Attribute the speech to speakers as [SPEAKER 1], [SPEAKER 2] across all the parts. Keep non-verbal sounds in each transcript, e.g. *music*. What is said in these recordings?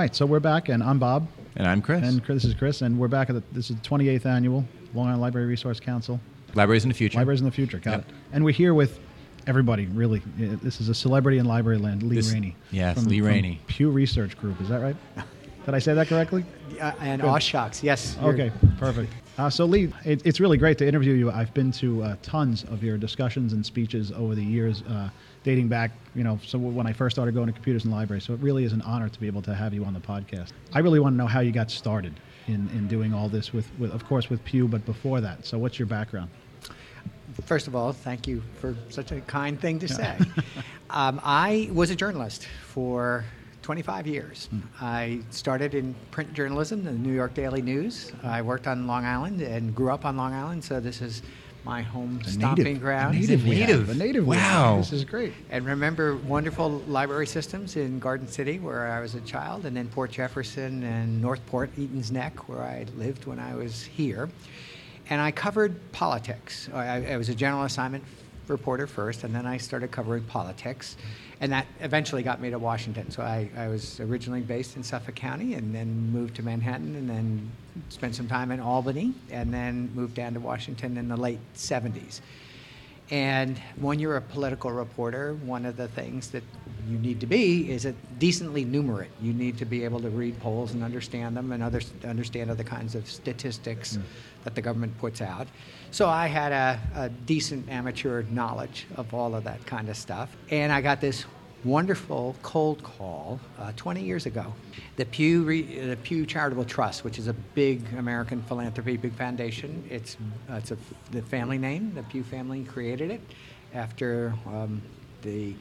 [SPEAKER 1] right, so we're back, and I'm Bob,
[SPEAKER 2] And I'm Chris.
[SPEAKER 1] and Chris, this is Chris, and we're back at the, this is the 28th annual Long Island Library Resource Council.
[SPEAKER 2] Libraries in the Future.
[SPEAKER 1] Libraries in the Future, got
[SPEAKER 2] Yep.
[SPEAKER 1] it. And we're here with everybody, really. This is a celebrity in library land, Lee
[SPEAKER 2] This-
[SPEAKER 1] Rainie.
[SPEAKER 2] yes, Lee Rainie.
[SPEAKER 1] Pew Research Group, is that right? Did I say that correctly?
[SPEAKER 3] Uh, and
[SPEAKER 1] Good.
[SPEAKER 3] Aw yes.
[SPEAKER 1] Okay, perfect. Uh, so, Lee, it, it's really great to interview you. I've been to uh, tons of your discussions and speeches over the years, uh, dating back, you know, so when I first started going to computers and libraries. So it really is an honor to be able to have you on the podcast. I really want to know how you got started in, in doing all this with, with, of course, with Pew, but before that. So, what's your background?
[SPEAKER 3] First of all, thank you for such a kind thing to say. *laughs* um, I was a journalist for 25 years. I started in print journalism, the New York Daily News. I worked on Long Island and grew up on Long Island, so this is my home stomping ground.
[SPEAKER 1] A native. we have,
[SPEAKER 2] native.
[SPEAKER 1] A native.
[SPEAKER 2] Wow.
[SPEAKER 1] This is great.
[SPEAKER 3] And remember wonderful library systems in Garden City, where I was a child, and then Port Jefferson and Northport, Eaton's Neck, where I lived when I was here. And I covered politics. I, I was a general assignment reporter first, and then I started covering politics. And that eventually got me to Washington. So I, I was originally based in Suffolk County and then moved to Manhattan and then spent some time in Albany and then moved down to Washington in the late 70s. And when you're a political reporter, one of the things that you need to be is a decently numerate. You need to be able to read polls and understand them and other, understand other kinds of statistics hmm. that the government puts out. So I had a, a decent amateur knowledge of all of that kind of stuff. And I got this wonderful cold call uh, 20 years ago. The Pew, Re- the Pew Charitable Trust, which is a big American philanthropy, big foundation. It's, uh, it's a, the family name. The Pew family created it after um, the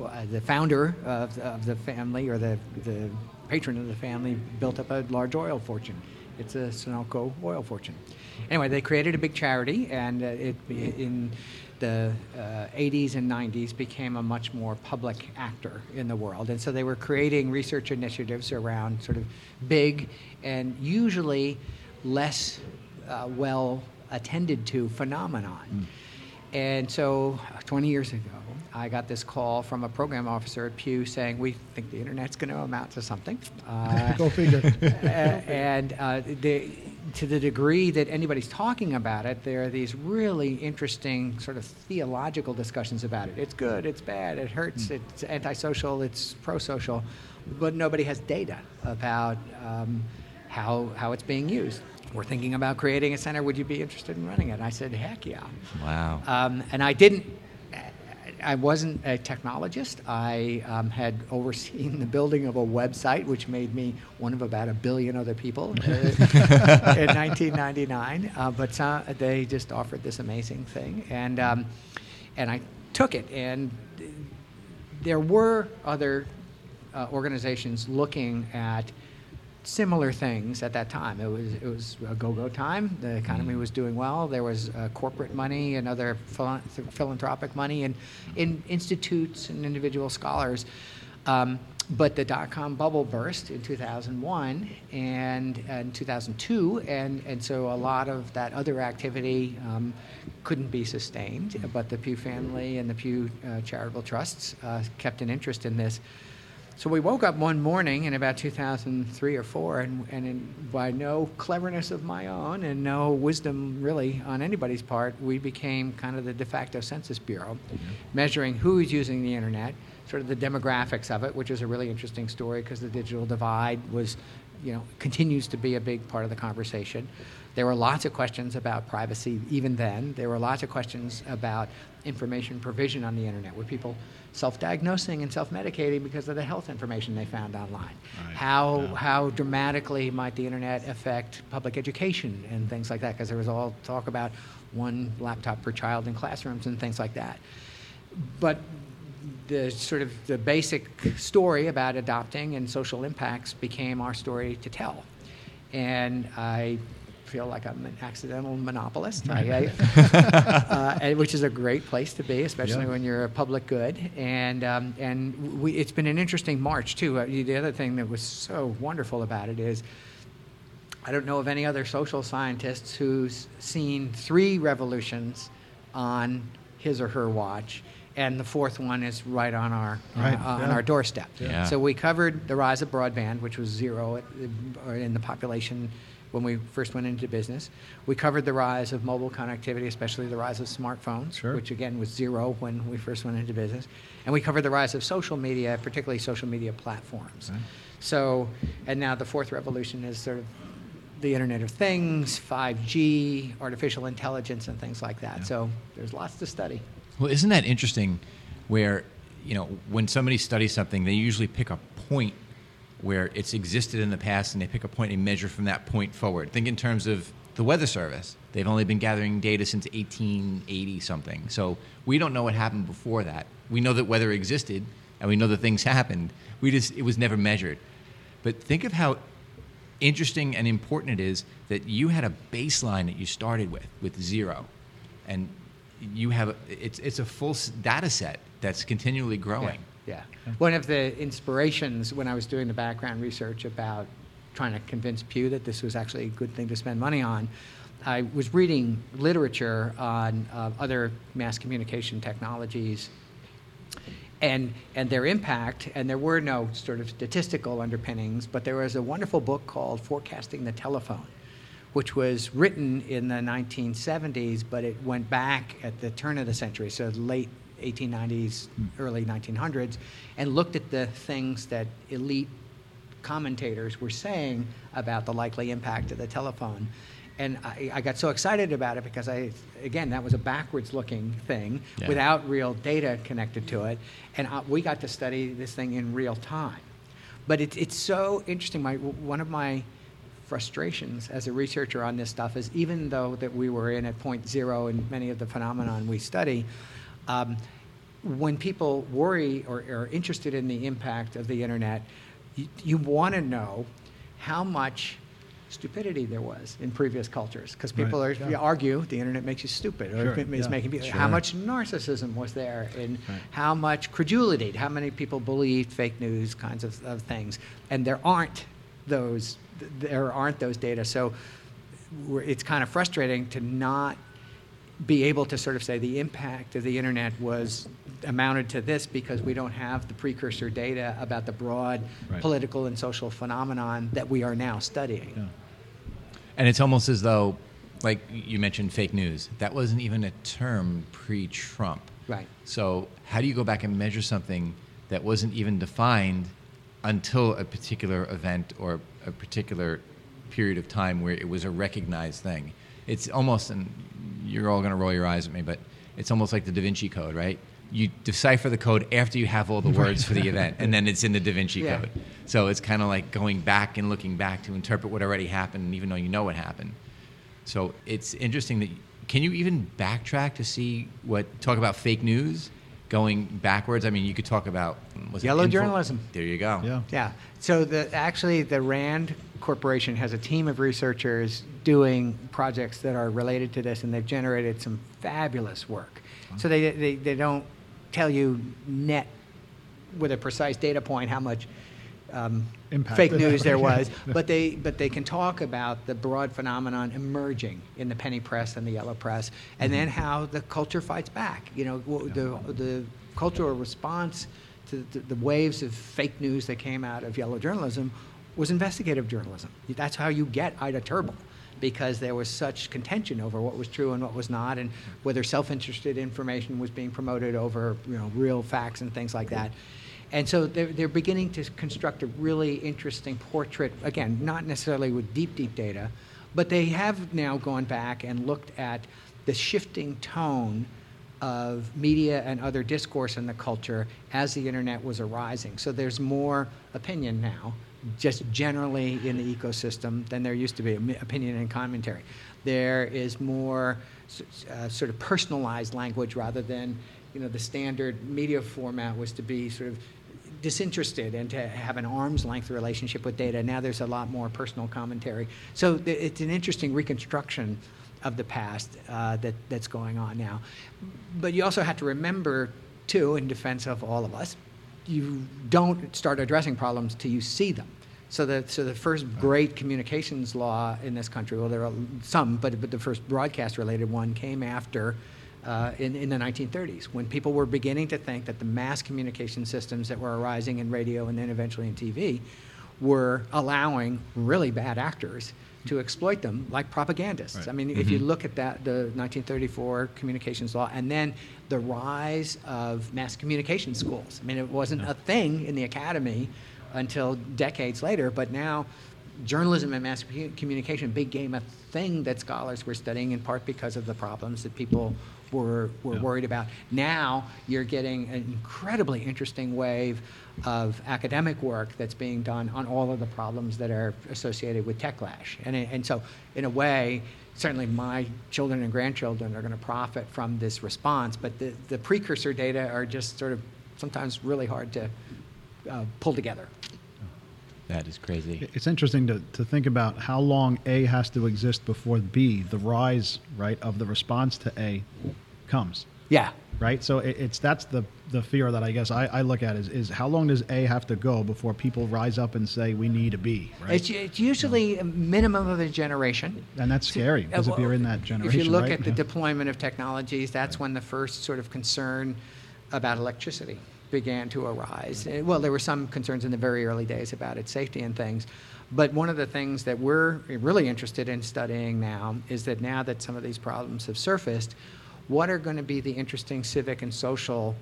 [SPEAKER 3] uh, the founder of, of the family or the, the patron of the family built up a large oil fortune. It's a Sunoco oil fortune. Anyway, they created a big charity, and uh, it in the uh, 80s and 90s became a much more public actor in the world. And so they were creating research initiatives around sort of big and usually less uh, well attended to phenomenon. And so uh, 20 years ago, I got this call from a program officer at Pew saying, We think the internet's going to amount to something. *laughs* Uh,
[SPEAKER 1] Go figure. *laughs*
[SPEAKER 3] and uh, the, to the degree that anybody's talking about it, there are these really interesting sort of theological discussions about it. It's good, it's bad, it hurts, it's antisocial, it's pro-social, but nobody has data about um, how, how it's being used. We're thinking about creating a center. Would you be interested in running it? And I said, heck yeah.
[SPEAKER 2] Wow.
[SPEAKER 3] Um, and I didn't. I wasn't a technologist. I um, had overseen the building of a website, which made me one of about a billion other people uh, in *laughs* 1999. Uh, but so, they just offered this amazing thing, and um, and I took it. And there were other uh, organizations looking at similar things at that time. It was it was a go-go time. The economy was doing well. There was uh, corporate money and other philan- philanthropic money and in institutes and individual scholars. Um, but the dot-com bubble burst in 2001 and, and 2002, and, and so a lot of that other activity um, couldn't be sustained. But the Pew family and the Pew uh, charitable trusts uh, kept an interest in this. So we woke up one morning in about 2003 or 4, and, and in, by no cleverness of my own and no wisdom really on anybody's part, we became kind of the de facto Census Bureau, mm-hmm. measuring who is using the internet, sort of the demographics of it, which is a really interesting story because the digital divide was, you know, continues to be a big part of the conversation. There were lots of questions about privacy even then. There were lots of questions about information provision on the internet. Were people self-diagnosing and self-medicating because of the health information they found online?
[SPEAKER 1] Right.
[SPEAKER 3] How,
[SPEAKER 1] Yeah.
[SPEAKER 3] how dramatically might the internet affect public education and things like that? Because there was all talk about one laptop per child in classrooms and things like that. But the sort of the basic story about adopting and social impacts became our story to tell. And I feel like I'm an accidental monopolist, I, *laughs* uh, and- which is a great place to be, especially
[SPEAKER 1] Yeah.
[SPEAKER 3] when you're a public good. And, um, and we, it's been an interesting march, too. Uh, the other thing that was so wonderful about it is I don't know of any other social scientists who's seen three revolutions on his or her watch and the fourth one is right on our
[SPEAKER 1] Right,
[SPEAKER 3] uh, on
[SPEAKER 1] yeah.
[SPEAKER 3] our doorstep.
[SPEAKER 2] Yeah.
[SPEAKER 3] So we covered the rise of broadband, which was zero at, in the population when we first went into business. We covered the rise of mobile connectivity, especially the rise of smartphones,
[SPEAKER 1] Sure.
[SPEAKER 3] which again was zero when we first went into business. And we covered the rise of social media, particularly social media platforms.
[SPEAKER 1] Right.
[SPEAKER 3] So, and now the fourth revolution is sort of the Internet of Things, 5G, artificial intelligence, and things like that.
[SPEAKER 1] Yeah.
[SPEAKER 3] So there's lots to study.
[SPEAKER 2] Well, isn't that interesting? Where you know when somebody studies something, they usually pick a point where it's existed in the past, and they pick a point and measure from that point forward. Think in terms of the Weather Service. They've only been gathering data since 1880 something. So we don't know what happened before that. We know that weather existed, and we know that things happened. We just it was never measured. But think of how interesting and important it is that you had a baseline that you started with with zero and you have a, it's it's a full data set that's continually growing
[SPEAKER 3] Yeah. Yeah. One of the inspirations when I was doing the background research about trying to convince Pew that this was actually a good thing to spend money on, I was reading literature on uh, other mass communication technologies and, and their impact, and there were no sort of statistical underpinnings, but there was a wonderful book called Forecasting the Telephone, which was written in the 1970s, but it went back at the turn of the century, so late 1890s, early 1900s, and looked at the things that elite commentators were saying about the likely impact of the telephone. And I, I got so excited about it because I, again, that was a backwards looking thing
[SPEAKER 2] Yeah.
[SPEAKER 3] without real data connected to it. And uh, we got to study this thing in real time. But it, it's so interesting. My, one of my frustrations as a researcher on this stuff is even though that we were in at point zero in many of the phenomenon we study, um, when people worry or are interested in the impact of the internet, you, you want to know how much stupidity there was in previous cultures because people
[SPEAKER 1] Right,
[SPEAKER 3] are
[SPEAKER 1] yeah.
[SPEAKER 3] argue the internet makes you stupid or
[SPEAKER 1] Sure,
[SPEAKER 3] it is
[SPEAKER 1] yeah.
[SPEAKER 3] making people,
[SPEAKER 2] Sure.
[SPEAKER 3] how much narcissism was there and
[SPEAKER 1] Right.
[SPEAKER 3] how much credulity how many people believed fake news kinds of, of things and there aren't those there aren't those data so it's kind of frustrating to not be able to sort of say the impact of the internet was amounted to this because we don't have the precursor data about the broad
[SPEAKER 1] Right.
[SPEAKER 3] political and social phenomenon that we are now studying.
[SPEAKER 1] Yeah.
[SPEAKER 2] and it's almost as though like you mentioned fake news that wasn't even a term pre-trump
[SPEAKER 3] Right.
[SPEAKER 2] so how do you go back and measure something that wasn't even defined until a particular event or a particular period of time where it was a recognized thing it's almost and you're all going to roll your eyes at me but it's almost like the da vinci code right? You decipher the code after you have all the words for the event and then it's in the da vinci
[SPEAKER 3] Yeah.
[SPEAKER 2] code. So it's kind of like going back and looking back to interpret what already happened even though you know what happened. So it's interesting that can you even backtrack to see what talk about fake news going backwards? I mean, you could talk about mm, was
[SPEAKER 3] Yellow
[SPEAKER 2] info-
[SPEAKER 3] journalism.
[SPEAKER 2] There you go.
[SPEAKER 1] Yeah.
[SPEAKER 3] Yeah. So the actually the Rand Corporation has a team of researchers doing projects that are related to this, and they've generated some fabulous work. So they, they they don't tell you net with a precise data point how much. Um,
[SPEAKER 1] Impact.
[SPEAKER 3] fake news there *laughs* was, but they but they can talk about the broad phenomenon emerging in the penny press and the yellow press, and then how the culture fights back. You know, the the cultural response to the, the waves of fake news that came out of yellow journalism was investigative journalism. That's how you get Ida Tarbell. Because there was such contention over what was true and what was not, and whether self-interested information was being promoted over, you know, real facts and things like that. And so they're, they're beginning to construct a really interesting portrait, again, not necessarily with deep, deep data, but they have now gone back and looked at the shifting tone of media and other discourse in the culture as the internet was arising. So there's more opinion now, just generally in the ecosystem, than there used to be, opinion and commentary. There is more uh, sort of personalized language rather than, you know, the standard media format was to be sort of disinterested and to have an arm's length relationship with data. Now there's a lot more personal commentary. So th- it's an interesting reconstruction of the past uh, that, that's going on now. But you also have to remember, too, in defense of all of us, you don't start addressing problems till you see them. So the, so the first great communications law in this country, well, there are some, but, but the first broadcast related one came after uh, in, in the 1930s, when people were beginning to think that the mass communication systems that were arising in radio and then eventually in TV were allowing really bad actors to exploit them like propagandists.
[SPEAKER 1] Right.
[SPEAKER 3] I mean, if you look at that, the 1934 communications law, and then the rise of mass communication schools. I mean, it wasn't a thing in the academy until decades later, but now journalism and mass commu- communication became a thing that scholars were studying in part because of the problems that people were, were
[SPEAKER 1] Yeah.
[SPEAKER 3] worried about. Now you're getting an incredibly interesting wave of academic work that's being done on all of the problems that are associated with techlash. And, and so, in a way, certainly my children and grandchildren are going to profit from this response, but the, the precursor data are just sort of sometimes really hard to uh, pull together.
[SPEAKER 2] That is crazy.
[SPEAKER 1] It's interesting to, to think about how long A has to exist before B, the rise, right, of the response to A comes,
[SPEAKER 3] Yeah.
[SPEAKER 1] right? So it, it's that's the, the fear that I guess I, I look at is, is how long does A have to go before people rise up and say we need a B, right?
[SPEAKER 3] It's, it's usually a minimum of a generation.
[SPEAKER 1] and that's scary uh, because if you're in that generation,
[SPEAKER 3] If you look
[SPEAKER 1] right?
[SPEAKER 3] at the
[SPEAKER 1] Yeah.
[SPEAKER 3] deployment of technologies, that's when the first sort of concern about electricity began to arise. Uh, Well, there were some concerns in the very early days about its safety and things. But one of the things that we're really interested in studying now is that now that some of these problems have surfaced, what are going to be the interesting civic and social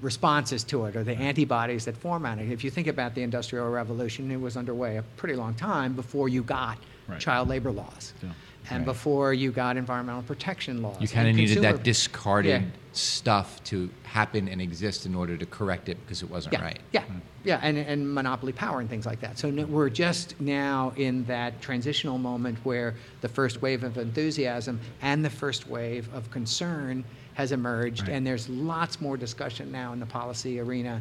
[SPEAKER 3] responses to it or the antibodies that form on it. If you think about the Industrial Revolution, it was underway a pretty long time before you got
[SPEAKER 1] Right.
[SPEAKER 3] child labor laws
[SPEAKER 1] Yeah.
[SPEAKER 3] And
[SPEAKER 2] Right.
[SPEAKER 3] before you got environmental protection laws.
[SPEAKER 2] You kind of needed that discarded
[SPEAKER 3] Yeah.
[SPEAKER 2] stuff to happen and exist in order to correct it because it wasn't
[SPEAKER 3] Yeah,
[SPEAKER 2] right.
[SPEAKER 3] yeah, hmm. yeah, and, and monopoly power and things like that. So n- hmm. we're just now in that transitional moment where the first wave of enthusiasm and the first wave of concern has emerged,
[SPEAKER 1] Right.
[SPEAKER 3] and there's lots more discussion now in the policy arena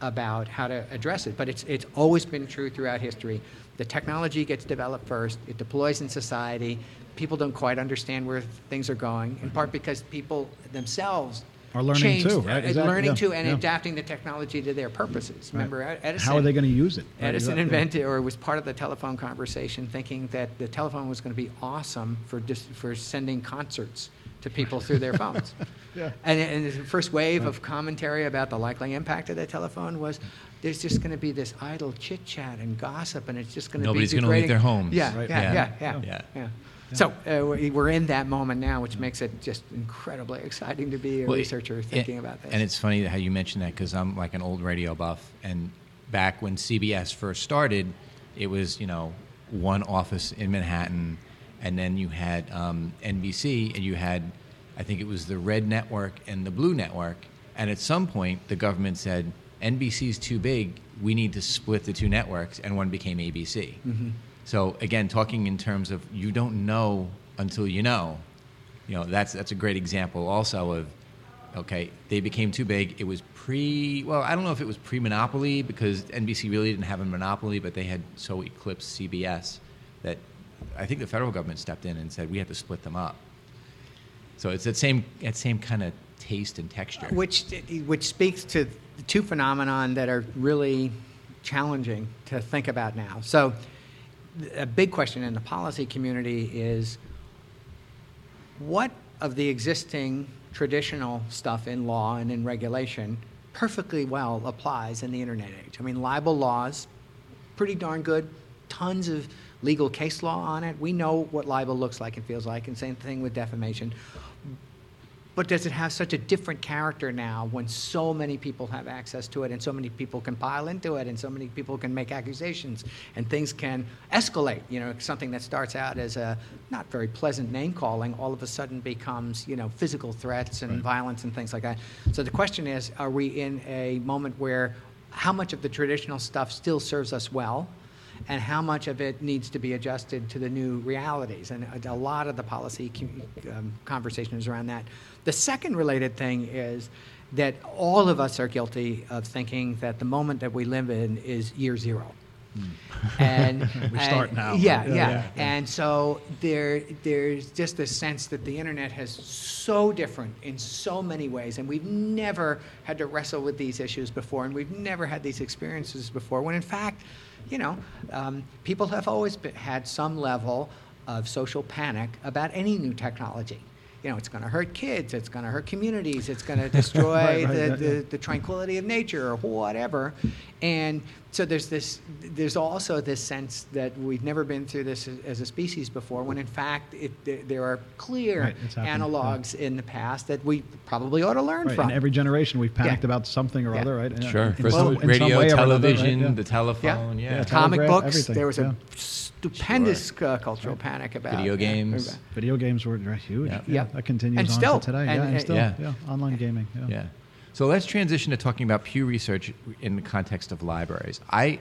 [SPEAKER 3] about how to address it. But it's, it's always been true throughout history. The technology gets developed first, it deploys in society. People don't quite understand where things are going, in part because people themselves
[SPEAKER 1] Are learning
[SPEAKER 3] changed-
[SPEAKER 1] too, right?
[SPEAKER 3] uh,
[SPEAKER 1] Exactly,
[SPEAKER 3] Learning
[SPEAKER 1] yeah,
[SPEAKER 3] too and
[SPEAKER 1] yeah.
[SPEAKER 3] adapting the technology to their purposes. Remember, Edison.
[SPEAKER 1] how are they going to use it? right?
[SPEAKER 3] Edison
[SPEAKER 1] Exactly.
[SPEAKER 3] invented, or was part of the telephone conversation, thinking that the telephone was going to be awesome for just for sending concerts to people through their phones. *laughs*
[SPEAKER 1] Yeah.
[SPEAKER 3] And, and the first wave of commentary about the likely impact of the telephone was there's just going to be this idle chit chat and gossip, and it's just going to be
[SPEAKER 2] Nobody's gonna leave their homes.
[SPEAKER 3] Yeah,
[SPEAKER 1] Right.
[SPEAKER 3] yeah,
[SPEAKER 2] Yeah.
[SPEAKER 3] yeah, yeah,
[SPEAKER 2] Yeah.
[SPEAKER 3] yeah. So uh, we- we're in that moment now, which makes it just incredibly exciting to be a
[SPEAKER 2] Well,
[SPEAKER 3] researcher thinking about this.
[SPEAKER 2] And it's funny how you mentioned that because I'm like an old radio buff, and back when CBS first started, it was you know one office in Manhattan, and then you had um, NBC, and you had I think it was the Red Network and the Blue Network, and at some point the government said NBC's too big, we need to split the two networks, and one became ABC. So again, talking in terms of you don't know until you know. You know that's that's a great example also of okay they became too big. It was pre well i don't know if it was pre-monopoly because nbc really didn't have a monopoly but they had so eclipsed cbs that i think the federal government stepped in and said we have to split them up. So it's that same that same kind of taste and texture.
[SPEAKER 3] Which, which speaks to the two phenomenon that are really challenging to think about now. So, a big question in the policy community is what of the existing traditional stuff in law and in regulation perfectly well applies in the internet age? I mean, libel laws, pretty darn good, tons of legal case law on it. We know what libel looks like and feels like, and same thing with defamation. But does it have such a different character now when so many people have access to it and so many people can pile into it and so many people can make accusations and things can escalate? You know, something that starts out as a not very pleasant name calling all of a sudden becomes, you know, physical threats and
[SPEAKER 1] Right.
[SPEAKER 3] violence and things like that. So the question is are we in a moment where how much of the traditional stuff still serves us well? and how much of it needs to be adjusted to the new realities. And a, lot of the policy um, conversation is around that. The second related thing is that all of us are guilty of thinking that the moment that we live in is year zero. And *laughs*
[SPEAKER 1] We start now.
[SPEAKER 3] Yeah,
[SPEAKER 1] Yeah,
[SPEAKER 3] yeah.
[SPEAKER 1] yeah, yeah.
[SPEAKER 3] And so there, there's just this sense that the internet has so different in so many ways, and we've never had to wrestle with these issues before, and we've never had these experiences before. When in fact, you know, um, people have always been, had some level of social panic about any new technology. You know, it's going to hurt kids, it's going to hurt communities, it's going *laughs* to destroy
[SPEAKER 1] Right, right,
[SPEAKER 3] the,
[SPEAKER 1] yeah,
[SPEAKER 3] the,
[SPEAKER 1] yeah.
[SPEAKER 3] the tranquility of nature or whatever. And so there's this, there's also this sense that we've never been through this as, as a species before, when in fact it, there, there are clear
[SPEAKER 1] Right, it's happened, yeah.
[SPEAKER 3] analogs in the past that we probably ought to learn
[SPEAKER 1] Right,
[SPEAKER 3] from.
[SPEAKER 1] in every generation, we've panicked
[SPEAKER 3] Yeah.
[SPEAKER 1] about something or
[SPEAKER 3] Yeah.
[SPEAKER 1] other, right?
[SPEAKER 2] Sure.
[SPEAKER 1] In
[SPEAKER 2] First
[SPEAKER 1] some- in
[SPEAKER 2] radio,
[SPEAKER 1] way or another, right?
[SPEAKER 2] television,
[SPEAKER 1] Yeah.
[SPEAKER 2] the telephone. Yeah.
[SPEAKER 1] Yeah,
[SPEAKER 3] Comic books.
[SPEAKER 1] everything,
[SPEAKER 3] There was
[SPEAKER 1] yeah.
[SPEAKER 3] a stupendous uh, cultural panic about
[SPEAKER 2] Video games.
[SPEAKER 3] about-
[SPEAKER 1] Video games were were huge.
[SPEAKER 2] Yeah.
[SPEAKER 1] Yeah,
[SPEAKER 3] Yeah.
[SPEAKER 1] that continues
[SPEAKER 3] And
[SPEAKER 1] on
[SPEAKER 3] still,
[SPEAKER 1] to today.
[SPEAKER 3] and-
[SPEAKER 1] yeah, and
[SPEAKER 3] and-
[SPEAKER 1] still,
[SPEAKER 2] Yeah.
[SPEAKER 1] yeah. online gaming. Yeah.
[SPEAKER 2] So let's transition to talking about Pew Research in the context of libraries. I,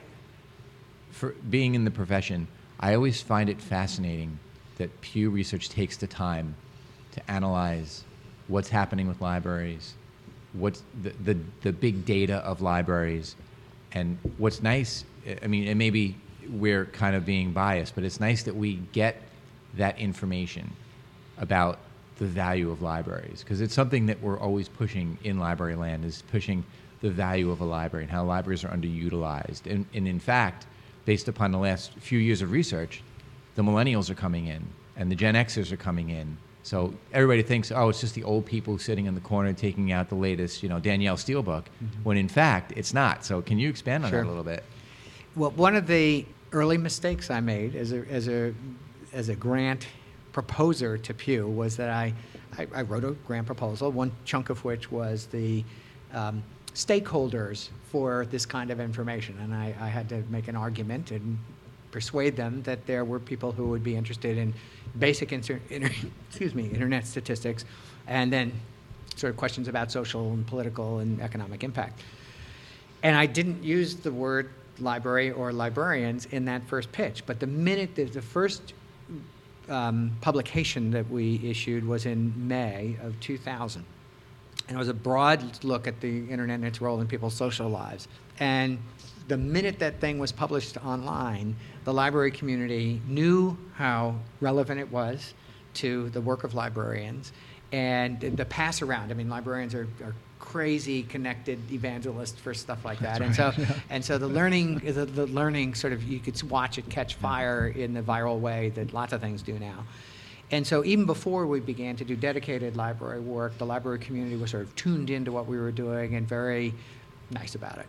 [SPEAKER 2] for being in the profession, I always find it fascinating that Pew Research takes the time to analyze what's happening with libraries, what's the, the, the big data of libraries, and what's nice, I mean, and maybe we're kind of being biased, but it's nice that we get that information about the value of libraries because it's something that we're always pushing in library land is pushing the value of a library and how libraries are underutilized. And, and in fact based upon the last few years of research the millennials are coming in and the gen xers are coming in. So everybody thinks oh it's just the old people sitting in the corner taking out the latest you know Danielle Steel book mm-hmm. when in fact it's not. So can you expand on
[SPEAKER 3] Sure.
[SPEAKER 2] that a little bit?
[SPEAKER 3] Well, one of the early mistakes I made as a, as a, as a grant proposer to Pew was that I, I, I wrote a grant proposal, one chunk of which was the um, stakeholders for this kind of information. And I, I had to make an argument and persuade them that there were people who would be interested in basic inter, inter, *laughs* excuse me, internet statistics and then sort of questions about social and political and economic impact. And I didn't use the word library or librarians in that first pitch. But the minute that the first um, publication that we issued was in May of 2000. And it was a broad look at the internet and its role in people's social lives. And the minute that thing was published online, the library community knew how relevant it was to the work of librarians and the pass around. I mean, librarians are, are crazy connected evangelists for stuff like that. and so, and so the learning, the, the learning sort of, you could watch it catch fire in the viral way that lots of things do now. And so even before we began to do dedicated library work, the library community was sort of tuned into what we were doing and very nice about it.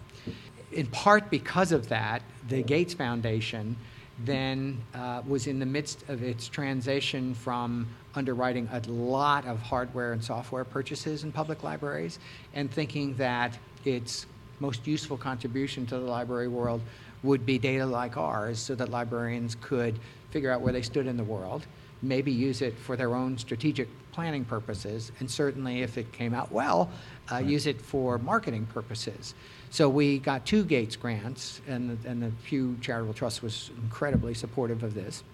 [SPEAKER 3] In part because of that, the Gates Foundation then uh, was in the midst of its transition from underwriting a lot of hardware and software purchases in public libraries and thinking that its most useful contribution to the library world would be data like ours so that librarians could figure out where they stood in the world, maybe use it for their own strategic planning purposes, and certainly if it came out well, uh, use it for marketing purposes. So we got two Gates grants, and the, and the Pew Charitable Trust was incredibly supportive of this.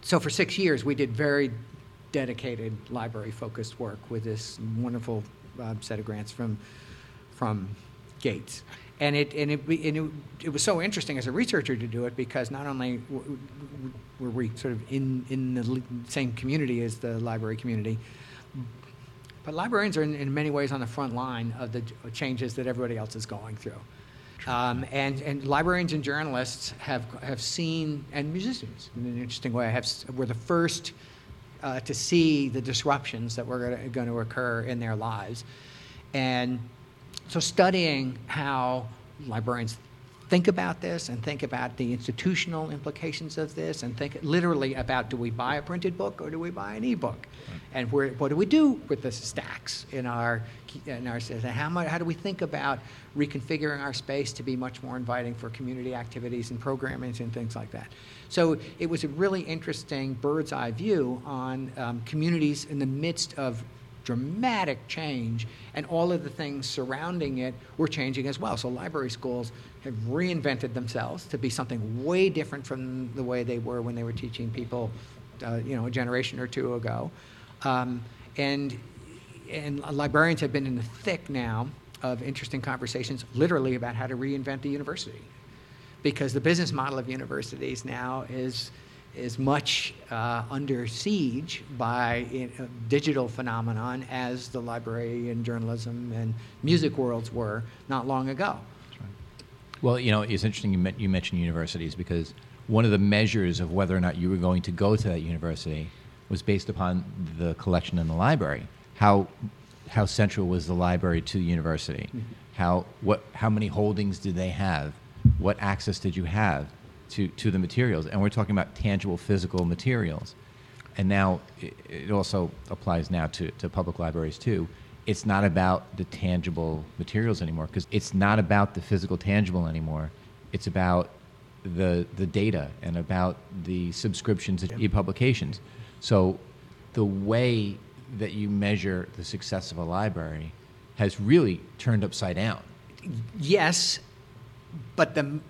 [SPEAKER 3] So for six years, we did very dedicated library-focused work with this wonderful uh, set of grants from from Gates. And it and it, and it it was so interesting as a researcher to do it because not only were we sort of in in the same community as the library community, but librarians are in, in many ways on the front line of the changes that everybody else is going through. Um, and, and librarians and journalists have, have seen, and musicians in an interesting way, have, were the first uh, to see the disruptions that were going to occur in their lives. And so studying how librarians think about this and think about the institutional implications of this and think literally about do we buy a printed book or do we buy an ebook? And where, what do we do with the stacks in our, in our how, much, how do we think about reconfiguring our space to be much more inviting for community activities and programming and things like that? So it was a really interesting bird's eye view on um, communities in the midst of dramatic change, and all of the things surrounding it were changing as well. So library schools have reinvented themselves to be something way different from the way they were when they were teaching people, uh, you know, a generation or two ago. Um, and and librarians have been in the thick now of interesting conversations, literally about how to reinvent the university, because the business model of universities now is is much uh, under siege by a digital phenomenon as the library and journalism and music worlds were not long ago.
[SPEAKER 2] Well, you know, it's interesting you, met, you mentioned universities because one of the measures of whether or not you were going to go to that university was based upon the collection in the library. How how central was the library to the university? Mm-hmm. How what how many holdings did they have? What access did you have to to the materials? And we're talking about tangible physical materials. And now it, it also applies now to, to public libraries too. It's not about the tangible materials anymore because it's not about the physical tangible anymore. It's about the the data and about the subscriptions to e-publications. So the way that you measure the success of a library has really turned upside down.
[SPEAKER 3] Yes, but the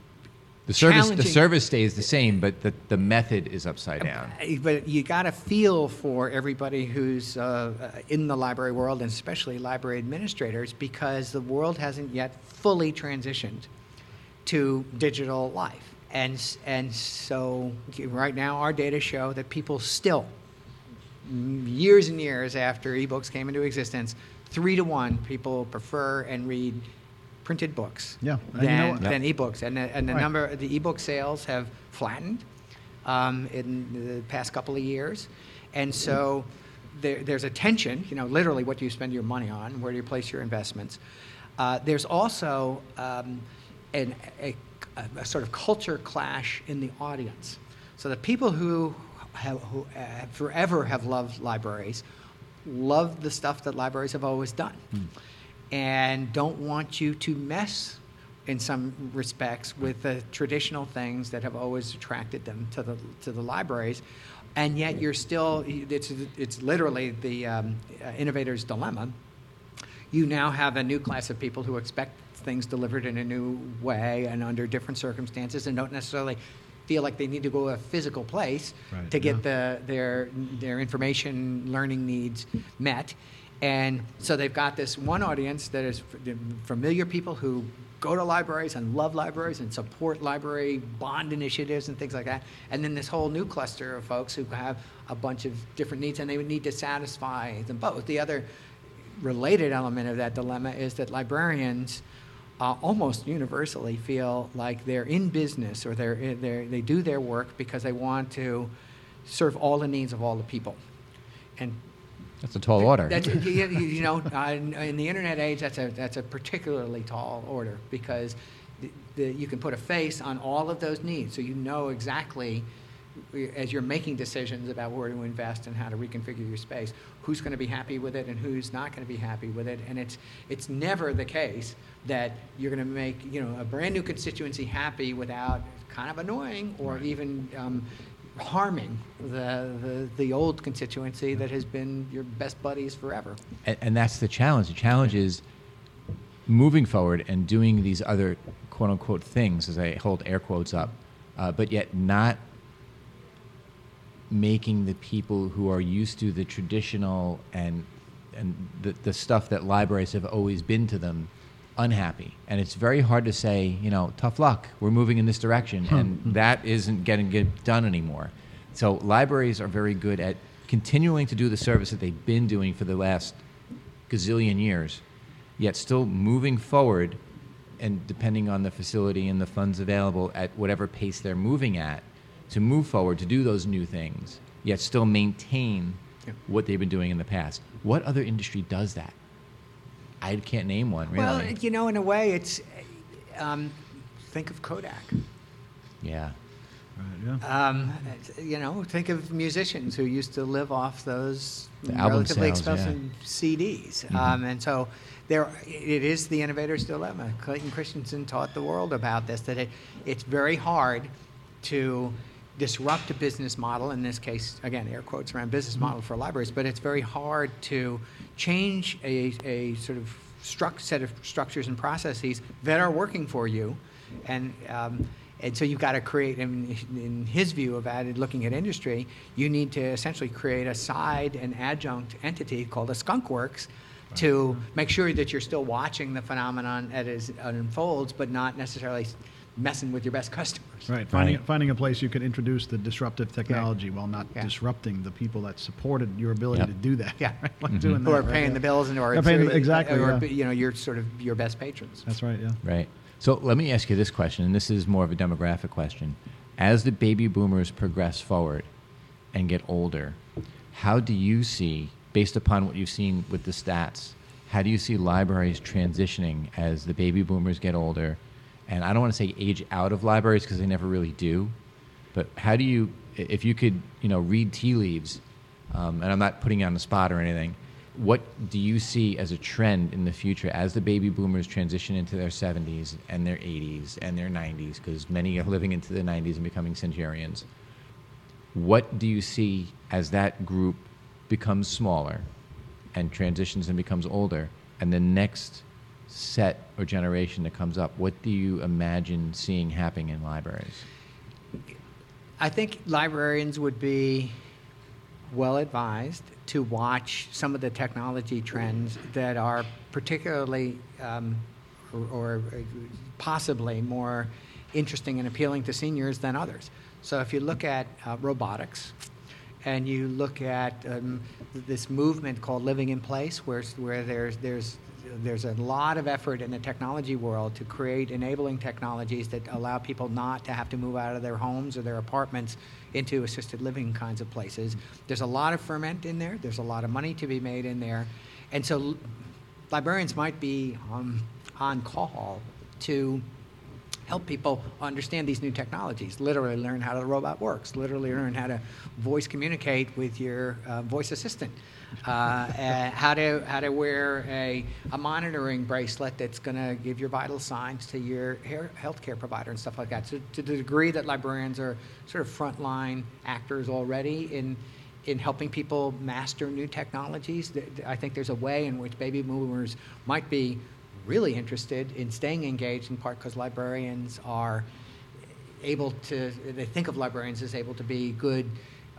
[SPEAKER 2] The service the service stays the same, but the, the method is upside down.
[SPEAKER 3] Uh, But you got to feel for everybody who's uh, uh, in the library world, and especially library administrators, because the world hasn't yet fully transitioned to digital life. And, and so, right now, our data show that people still, mm, years and years after ebooks came into existence, three to one, people prefer and read printed books
[SPEAKER 1] Yeah, and you know
[SPEAKER 3] than, than ebooks. And the, and the
[SPEAKER 1] Right.
[SPEAKER 3] number, the ebook sales have flattened um, in the past couple of years. And so there, there's a tension, you know, literally what do you spend your money on? Where do you place your investments? Uh, there's also um, an, a, a sort of culture clash in the audience. So the people who have, who uh, forever have loved libraries love the stuff that libraries have always done and don't want you to mess in some respects with the traditional things that have always attracted them to the to the libraries and yet you're still it's it's literally the um, uh, innovator's dilemma you now have a new class of people who expect things delivered in a new way and under different circumstances and don't necessarily feel like they need to go to a physical place
[SPEAKER 1] Right,
[SPEAKER 3] to get
[SPEAKER 1] yeah.
[SPEAKER 3] the, their, their information learning needs met. And so they've got this one audience that is familiar people who go to libraries and love libraries and support library bond initiatives and things like that. And then this whole new cluster of folks who have a bunch of different needs and they would need to satisfy them both. The other related element of that dilemma is that librarians uh, almost universally feel like they're in business or they're, they're, they do their work because they want to serve all the needs of all the people. And
[SPEAKER 2] That's a tall order.
[SPEAKER 3] that's, you, you- know, uh, in, in the internet age, that's a, that's a particularly tall order because the, the, you can put a face on all of those needs. So you know exactly, as you're making decisions about where to invest and how to reconfigure your space, who's going to be happy with it and who's not going to be happy with it. And it's, it's never the case that you're going to make, you know, a brand new constituency happy without kind of annoying or even um, harming the, the, the old constituency that has been your best buddies forever.
[SPEAKER 2] and, and that's the challenge. The challenge is moving forward and doing these other quote unquote things, as I hold air quotes up, uh, but yet not making the people who are used to the traditional and and the, the stuff that libraries have always been to them unhappy and it's very hard to say you know tough luck we're moving in this direction hmm. and that isn't getting get done anymore so libraries are very good at continuing to do the service that they've been doing for the last gazillion years, yet still moving forward and depending on the facility and the funds available at whatever pace they're moving at to move forward to do those new things, yet still maintain
[SPEAKER 3] Yeah.
[SPEAKER 2] what they've been doing in the past. What other industry does that? I can't name one, really.
[SPEAKER 3] Well, you know, in a way, it's um, think of Kodak.
[SPEAKER 2] yeah.
[SPEAKER 1] Right, yeah.
[SPEAKER 3] Um, you know, think of musicians who used to live off those
[SPEAKER 2] The
[SPEAKER 3] relatively
[SPEAKER 2] sales, yeah.
[SPEAKER 3] expensive CDs.
[SPEAKER 2] Mhm.
[SPEAKER 3] Um, and so there, it is the innovator's dilemma. Clayton Christensen taught the world about this, that it, it's very hard to disrupt a business model, in this case, again, air quotes around business model for libraries, but it's very hard to change a, a sort of struct, set of structures and processes that are working for you. And, um, and so you've got to create, in, in his view of added looking at industry, you need to essentially create a side and adjunct entity called a skunk works to make sure that you're still watching the phenomenon as it unfolds, but not necessarily messing with your best customers.
[SPEAKER 1] Right, finding,
[SPEAKER 2] Right.
[SPEAKER 1] finding a place you can introduce the disruptive technology while not
[SPEAKER 3] Yeah.
[SPEAKER 1] disrupting the people that supported your ability
[SPEAKER 2] Yep.
[SPEAKER 1] to do that.
[SPEAKER 3] Yeah.
[SPEAKER 1] right? *laughs* Like doing
[SPEAKER 3] Who
[SPEAKER 1] that,
[SPEAKER 3] are
[SPEAKER 1] right,
[SPEAKER 3] paying
[SPEAKER 1] yeah.
[SPEAKER 3] the bills and or,
[SPEAKER 1] They're paying the- uh, exactly,
[SPEAKER 3] or,
[SPEAKER 1] yeah.
[SPEAKER 3] you know, you're sort of your best patrons.
[SPEAKER 1] That's right, yeah.
[SPEAKER 2] Right. So let me ask you this question, and this is more of a demographic question. As the baby boomers progress forward and get older, how do you see, based upon what you've seen with the stats, how do you see libraries transitioning as the baby boomers get older? And I don't want to say age out of libraries because they never really do, but how do you, if you could, you know, read tea leaves, um, and I'm not putting you on the spot or anything, what do you see as a trend in the future as the baby boomers transition into their 70s and their 80s and their 90s? Because many are living into the 90s and becoming centurions. What do you see as that group becomes smaller and transitions and becomes older, and the next set or generation that comes up? What do you imagine seeing happening in libraries?
[SPEAKER 3] I think librarians would be well advised to watch some of the technology trends that are particularly um, or, or possibly more interesting and appealing to seniors than others. So if you look at uh, robotics, and you look at um, this movement called living in place, where, where there's, there's, there's a lot of effort in the technology world to create enabling technologies that allow people not to have to move out of their homes or their apartments into assisted living kinds of places. There's a lot of ferment in there, there's a lot of money to be made in there. And so librarians might be um, on call to help people understand these new technologies, literally learn how the robot works, literally learn how to voice communicate with your uh, voice assistant, Uh, uh, how, to, how to wear a, a monitoring bracelet that's going to give your vital signs to your health care provider and stuff like that. So to the degree that librarians are sort of frontline actors already in, in helping people master new technologies, I think there's a way in which baby boomers might be really interested in staying engaged in part because librarians are able to, they think of librarians as able to be good,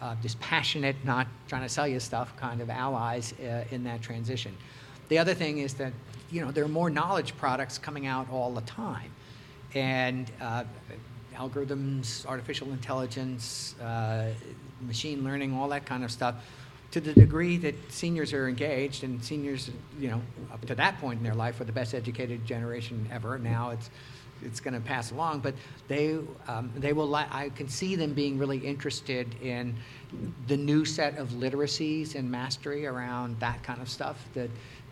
[SPEAKER 3] uh, dispassionate, not trying to sell you stuff kind of allies uh, in that transition. The other thing is that, you know, there are more knowledge products coming out all the time. And uh, algorithms, artificial intelligence, uh, machine learning, all that kind of stuff to the degree that seniors are engaged, and seniors, you know, up to that point in their life were the best educated generation ever. Now it's it's going to pass along, but they um, they will. Li- I can see them being really interested in the new set of literacies and mastery around that kind of stuff that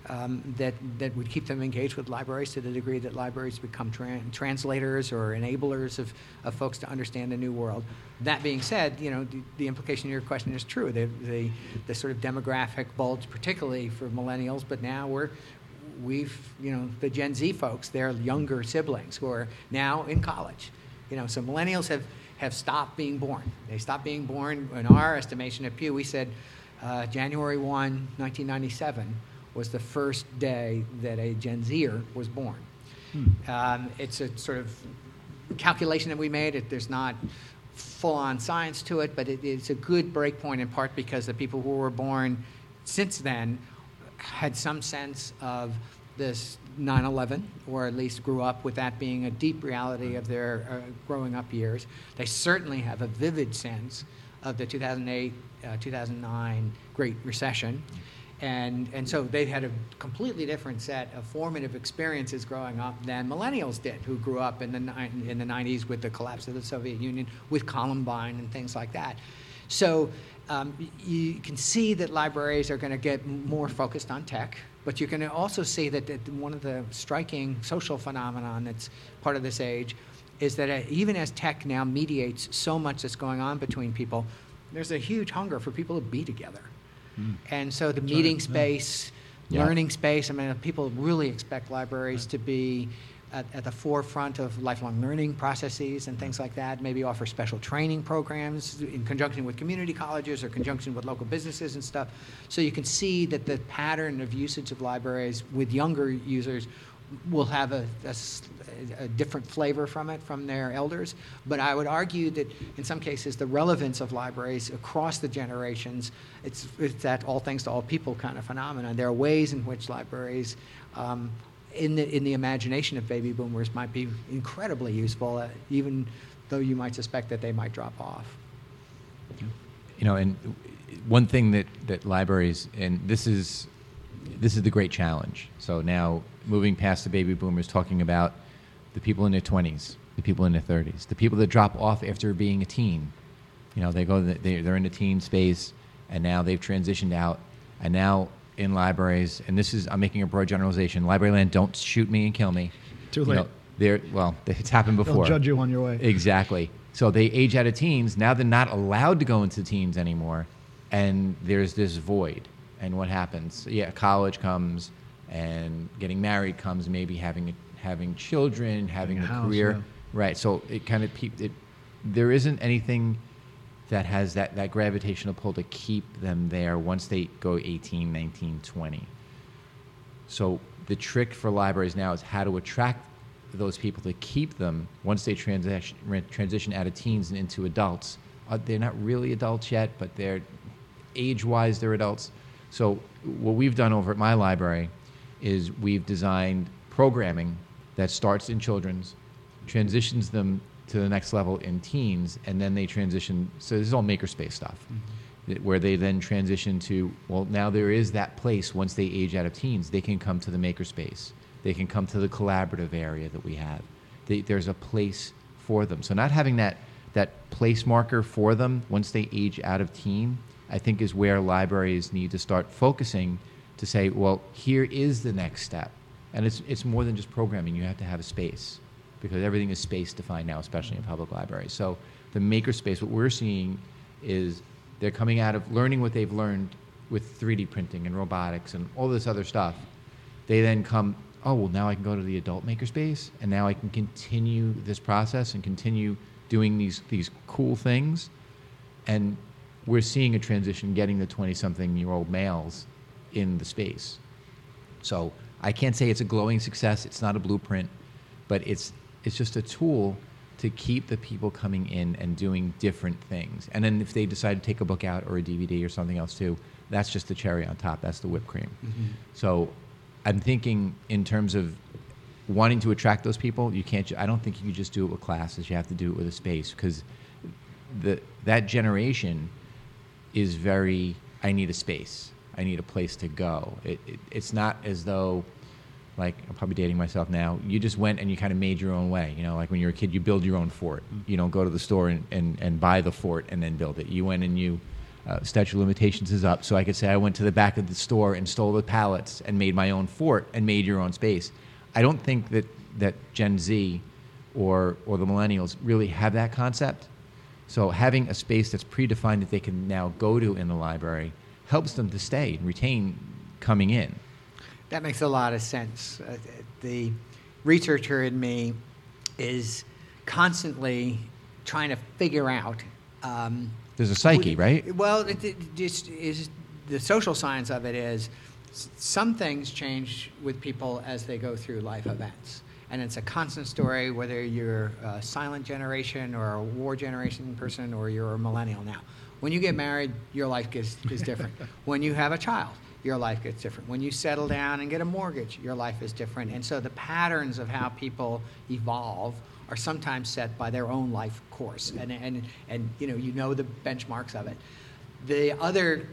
[SPEAKER 3] um, that, that would keep them engaged with libraries to the degree that libraries become tra- translators or enablers of, of folks to understand the new world. That being said, you know, the, the implication of your question is true. The, the, the sort of demographic bulge, particularly for millennials, but now we're, we've, you know, the Gen Z folks, they're younger siblings who are now in college. You know, so millennials have, have stopped being born. They stopped being born, in our estimation at Pew, we said uh, January 1, 1997 was the first day that a Gen Zer was born. Hmm. Um, it's a sort of calculation that we made. It, there's not full on science to it, but it, it's a good break point in part because the people who were born since then had some sense of this 9 11, or at least grew up with that being a deep reality of their uh, growing up years. They certainly have a vivid sense of the 2008 uh, 2009 Great Recession. And, and so they had a completely different set of formative experiences growing up than millennials did, who grew up in the, in the 90s with the collapse of the Soviet Union, with Columbine and things like that. So um, you can see that libraries are going to get more focused on tech, but you can also see that, that one of the striking social phenomenon that's part of this age is that uh, even as tech now mediates so much that's going on between people, there's a huge hunger for people to be together. Mm. And so the meeting right. space, yeah. learning space, I mean, people really expect libraries right. to be at, at, the forefront of lifelong learning processes and things like that, maybe offer special training programs in conjunction with community colleges or conjunction with local businesses and stuff. So you can see that the pattern of usage of libraries with younger users will have a, a, a, different flavor from it from their elders. But I would argue that in some cases the relevance of libraries across the generations, it's, it's that all things to all people kind of phenomenon. There are ways in which libraries um, in, the, in the imagination of baby boomers might be incredibly useful, uh, even though you might suspect that they might drop off.
[SPEAKER 2] You know, and one thing that, that libraries, and this is this is the great challenge. So now moving past the baby boomers, talking about the people in their 20s, the people in their 30s, the people that drop off after being a teen. You know, they go, they they're in the teen space, and now they've transitioned out, and now in libraries, and this is I'm making a broad generalization. Libraryland, don't shoot me and kill me.
[SPEAKER 1] Too
[SPEAKER 2] You
[SPEAKER 1] late.
[SPEAKER 2] know, they're well, *laughs* it's happened
[SPEAKER 1] They'll
[SPEAKER 2] before.
[SPEAKER 1] judge you on your way.
[SPEAKER 2] Exactly. So they age out of teens. Now they're not allowed to go into teens anymore, and there's this void. And what happens? Yeah, college comes, and getting married comes. Maybe having having children, having
[SPEAKER 1] Having a
[SPEAKER 2] a
[SPEAKER 1] house,
[SPEAKER 2] career.
[SPEAKER 1] yeah.
[SPEAKER 2] Right. So it kind of peop- it. There isn't anything that has that, that gravitational pull to keep them there once they go 18, 19, 20. So the trick for libraries now is how to attract those people to keep them once they transition, transition out of teens and into adults. Uh, they're not really adults yet, but they're age-wise they're adults. So what we've done over at my library is we've designed programming that starts in children's, transitions them to the next level in teens, and then they transition. So this is all makerspace stuff, that- where they then transition to well, now there is that place once they age out of teens, they can come to the makerspace, they can come to the collaborative area that we have. They, there's a place for them. So not having that that place marker for them once they age out of teen, I think is where libraries need to start focusing to say, well, here is the next step. And it's, it's more than just programming. You have to have a space because everything is space defined now, especially in public libraries. So the makerspace, what we're seeing is they're coming out of learning what they've learned with 3D printing and robotics and all this other stuff. They then come, oh, well, now I can go to the adult makerspace and now I can continue this process and continue doing these, these cool things. And we're seeing a transition getting the 20 something year old males in the space. So I can't say it's a glowing success. It's not a blueprint, but it's it's just a tool to keep the people coming in and doing different things. And then if they decide to take a book out or a DVD or something else too, that's just the cherry on top. That's the whipped cream. Mm-hmm. So I'm thinking in terms of wanting to attract those people. You can't. I don't think you can just do it with classes. You have to do it with a space because the that generation is very i need a space i need a place to go it, it, it's not as though like i'm probably dating myself now. You just went and you kind of made your own way you know? Like when you're a kid you build your own fort. You don't go to the store and, and, and buy the fort and then build it. You went and you uh, statute of limitations is up so i could say i went to the back of the store and stole the pallets and made my own fort and made your own space. I don't think that, that gen z or, or the millennials really have that concept. So having a space that's predefined that they can now go to in the library helps them to stay and retain coming in.
[SPEAKER 3] That makes a lot of sense. Uh, the researcher in me is constantly trying to figure out. Um,
[SPEAKER 2] There's a psyche,
[SPEAKER 3] w-
[SPEAKER 2] right?
[SPEAKER 3] Well, it, it just is the social science of it is some things change with people as they go through life events. And it's a constant story, whether you're a silent generation or a war generation person or you're a millennial now. When you get married, your life gets, is different. *laughs* when you have a child, your life gets different. When you settle down and get a mortgage, your life is different. And so the patterns of how people evolve are sometimes set by their own life course. And, and, and you know, you know the benchmarks of it. The other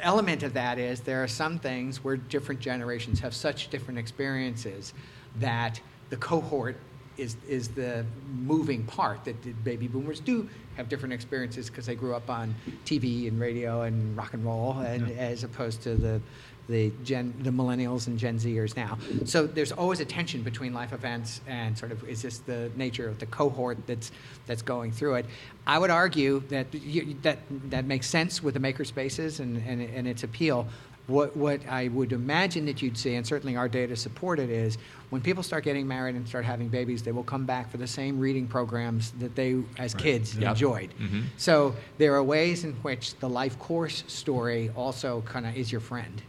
[SPEAKER 3] element of that is there are some things where different generations have such different experiences that the cohort is, is the moving part that the baby boomers do have different experiences because they grew up on TV and radio and rock and roll and as opposed to the the gen the millennials and Gen Zers now. So there's always a tension between life events and sort of is this the nature of the cohort that's that's going through it. I would argue that you, that that makes sense with the maker spaces and, and, and its appeal. What, what I would imagine that you'd see, and certainly our data support it, is when people start getting married and start having babies, they will come back for the same reading programs that they, as kids,
[SPEAKER 2] Yep.
[SPEAKER 3] enjoyed.
[SPEAKER 2] Mhm.
[SPEAKER 3] So there are ways in which the life course story also kind of is your friend.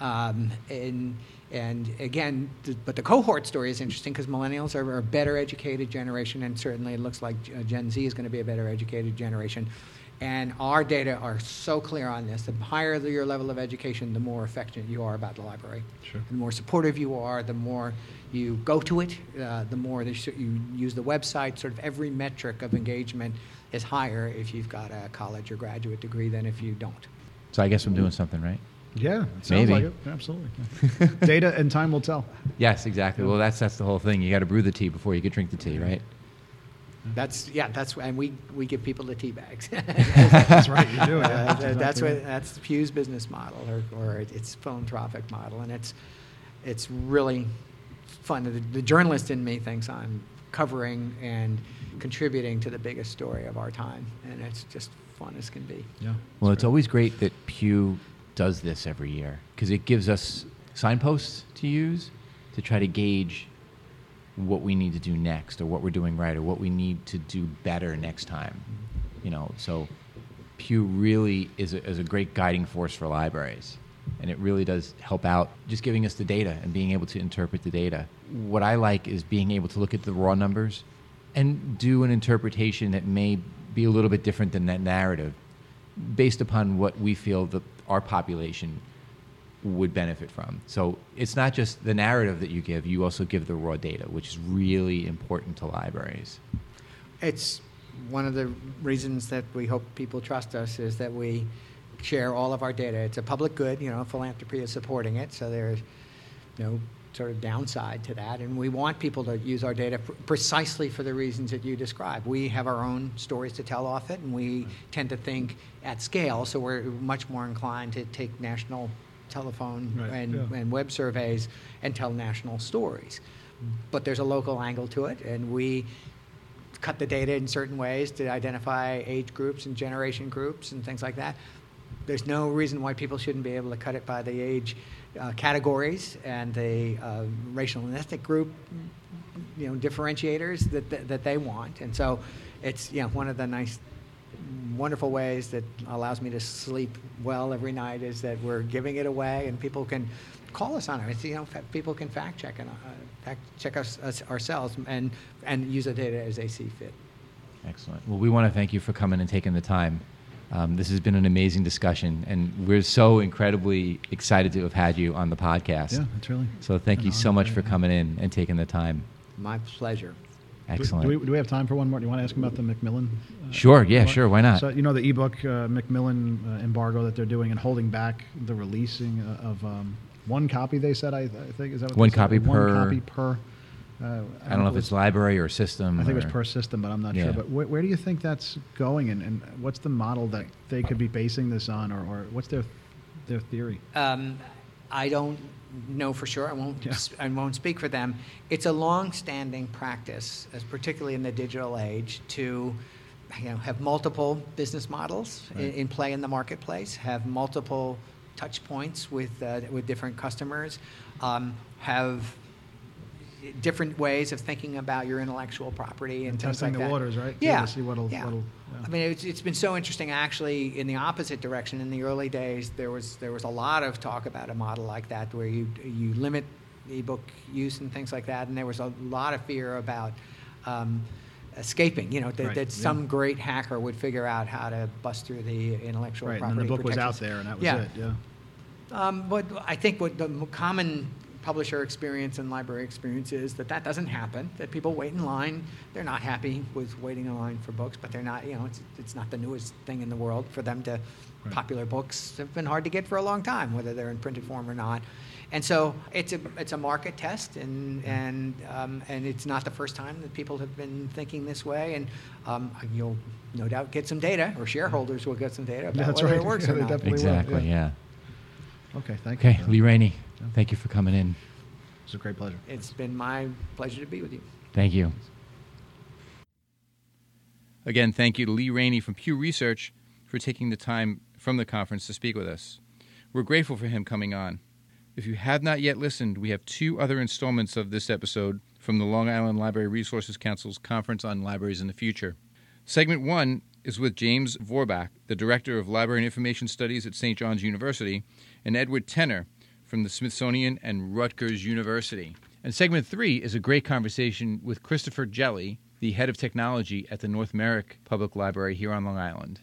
[SPEAKER 3] Um, and, and again, th- but the cohort story is interesting because millennials are, are a better educated generation, and certainly it looks like Gen Z is going to be a better educated generation. And our data are so clear on this. The higher your level of education, the more affectionate you are about the library.
[SPEAKER 1] Sure.
[SPEAKER 3] The more supportive you are, the more you go to it, uh, the more that you use the website. Sort of every metric of engagement is higher if you've got a college or graduate degree than if you don't.
[SPEAKER 2] So I guess I'm doing something right.
[SPEAKER 1] Yeah, it sounds
[SPEAKER 2] Maybe.
[SPEAKER 1] like it. Absolutely. Yeah. *laughs* Data and time will tell.
[SPEAKER 2] Yes, exactly. Well, that's that's the whole thing. You got to brew the tea before you can drink the tea, right?
[SPEAKER 3] That's yeah. That's and we we give people the tea bags. *laughs*
[SPEAKER 1] That's right, you do. Yeah.
[SPEAKER 3] Uh,
[SPEAKER 1] That's
[SPEAKER 3] that's
[SPEAKER 1] exactly
[SPEAKER 3] what
[SPEAKER 1] right.
[SPEAKER 3] that's Pew's business model, or, or its philanthropic model, and it's it's really fun. The, the journalist in me thinks I'm covering and contributing to the biggest story of our time, and it's just fun as can be.
[SPEAKER 1] Yeah.
[SPEAKER 2] Well,
[SPEAKER 1] that's
[SPEAKER 2] it's always great that Pew does this every year because it gives us signposts to use to try to gauge what we need to do next or what we're doing right or what we need to do better next time. You know, so Pew really is a, is a great guiding force for libraries. And it really does help out just giving us the data and being able to interpret the data. What I like is being able to look at the raw numbers and do an interpretation that may be a little bit different than that narrative based upon what we feel that our population would benefit from. So it's not just the narrative that you give, you also give the raw data, which is really important to libraries.
[SPEAKER 3] It's one of the reasons that we hope people trust us is that we share all of our data. It's a public good, you know, philanthropy is supporting it, so there's no sort of downside to that. And we want people to use our data pr- precisely for the reasons that you describe. We have our own stories to tell off it, and we tend to think at scale, so we're much more inclined to take national telephone
[SPEAKER 1] Right,
[SPEAKER 3] and,
[SPEAKER 1] yeah.
[SPEAKER 3] and web surveys and tell national stories. But there's a local angle to it, and we cut the data in certain ways to identify age groups and generation groups and things like that. There's no reason why people shouldn't be able to cut it by the age uh, categories and the uh, racial and ethnic group, you know, differentiators that, that, that they want. And so it's, you know, one of the nice, wonderful ways that allows me to sleep well every night is that we're giving it away and people can call us on it. It's, you know, fa- people can fact check and uh, fact check us, us ourselves and, and use the data as they see fit.
[SPEAKER 2] Excellent. Well, we want to thank you for coming and taking the time. Um, this has been an amazing discussion, and we're so incredibly excited to have had you on the podcast.
[SPEAKER 1] Yeah, it's really.
[SPEAKER 2] So thank you so much for coming in and taking the time.
[SPEAKER 3] My pleasure.
[SPEAKER 1] Do-
[SPEAKER 2] Excellent.
[SPEAKER 1] Do, we, do we have time for one more? Do you want to ask about the Macmillan? uh,
[SPEAKER 2] Sure, yeah,
[SPEAKER 1] book?
[SPEAKER 2] sure, why not?
[SPEAKER 1] So you know the ebook uh, Macmillan uh, embargo that they're doing and holding back the releasing uh, of um, one copy. They said I, I think is that what
[SPEAKER 2] One
[SPEAKER 1] they said?
[SPEAKER 2] copy
[SPEAKER 1] one
[SPEAKER 2] per-
[SPEAKER 1] copy per. Uh,
[SPEAKER 2] I don't know if it's library or system.
[SPEAKER 1] I think it was per system, but I'm not
[SPEAKER 2] Yeah.
[SPEAKER 1] sure. But where, where do you think that's going, and, and what's the model that they could be basing this on, or, or what's their their theory?
[SPEAKER 3] Um, I don't know for sure. I won't.
[SPEAKER 1] Yeah.
[SPEAKER 3] I won't speak for them. It's a long-standing practice, as particularly in the digital age, to you know have multiple business models in,
[SPEAKER 1] Right.
[SPEAKER 3] in play in the marketplace, have multiple touch points with uh, with different customers, um, have different ways of thinking about your intellectual property and,
[SPEAKER 1] And testing
[SPEAKER 3] like
[SPEAKER 1] the
[SPEAKER 3] that.
[SPEAKER 1] waters, right, too,
[SPEAKER 3] Yeah.
[SPEAKER 1] to see what'll-
[SPEAKER 3] yeah.
[SPEAKER 1] what'll- yeah.
[SPEAKER 3] I mean, it's, it's been so interesting. Actually, in the opposite direction, in the early days, there was there was a lot of talk about a model like that, where you you limit ebook use and things like that, and there was a lot of fear about. Um, escaping, you know, that,
[SPEAKER 1] Right,
[SPEAKER 3] that
[SPEAKER 1] yeah.
[SPEAKER 3] some great hacker would figure out how to bust through the intellectual
[SPEAKER 1] Right, and
[SPEAKER 3] property
[SPEAKER 1] then the book was out there, and that was
[SPEAKER 3] Yeah.
[SPEAKER 1] it. Yeah.
[SPEAKER 3] Um, but I think what the common publisher experience and library experience is that that doesn't happen. That people wait in line. They're not happy with waiting in line for books, but they're not. You know, it's it's not the newest thing in the world for them to.
[SPEAKER 1] Right.
[SPEAKER 3] Popular books have been hard to get for a long time, whether they're in printed form or not. And so it's a it's a market test, and and um, and it's not the first time that people have been thinking this way. And um, you'll no doubt get some data, or shareholders will get some data about
[SPEAKER 1] that's
[SPEAKER 3] whether
[SPEAKER 1] right.
[SPEAKER 3] it works
[SPEAKER 1] Yeah,
[SPEAKER 3] or not.
[SPEAKER 1] definitely will,
[SPEAKER 2] Exactly,
[SPEAKER 1] yeah.
[SPEAKER 2] yeah.
[SPEAKER 1] Okay. Thank you.
[SPEAKER 2] Okay, Lee Rainie,
[SPEAKER 1] Yeah.
[SPEAKER 2] Thank you for coming in.
[SPEAKER 1] It's a great pleasure.
[SPEAKER 3] It's been my pleasure to be with you.
[SPEAKER 2] Thank you. Again, thank you to Lee Rainie from Pew Research for taking the time from the conference to speak with us. We're grateful for him coming on. If you have not yet listened, we have two other installments of this episode from the Long Island Library Resources Council's Conference on Libraries in the Future. Segment one is with James Vorbach, the Director of Library and Information Studies at St. John's University, and Edward Tenner from the Smithsonian and Rutgers University. And segment three is a great conversation with Christopher Jelly, the head of technology at the North Merrick Public Library here on Long Island.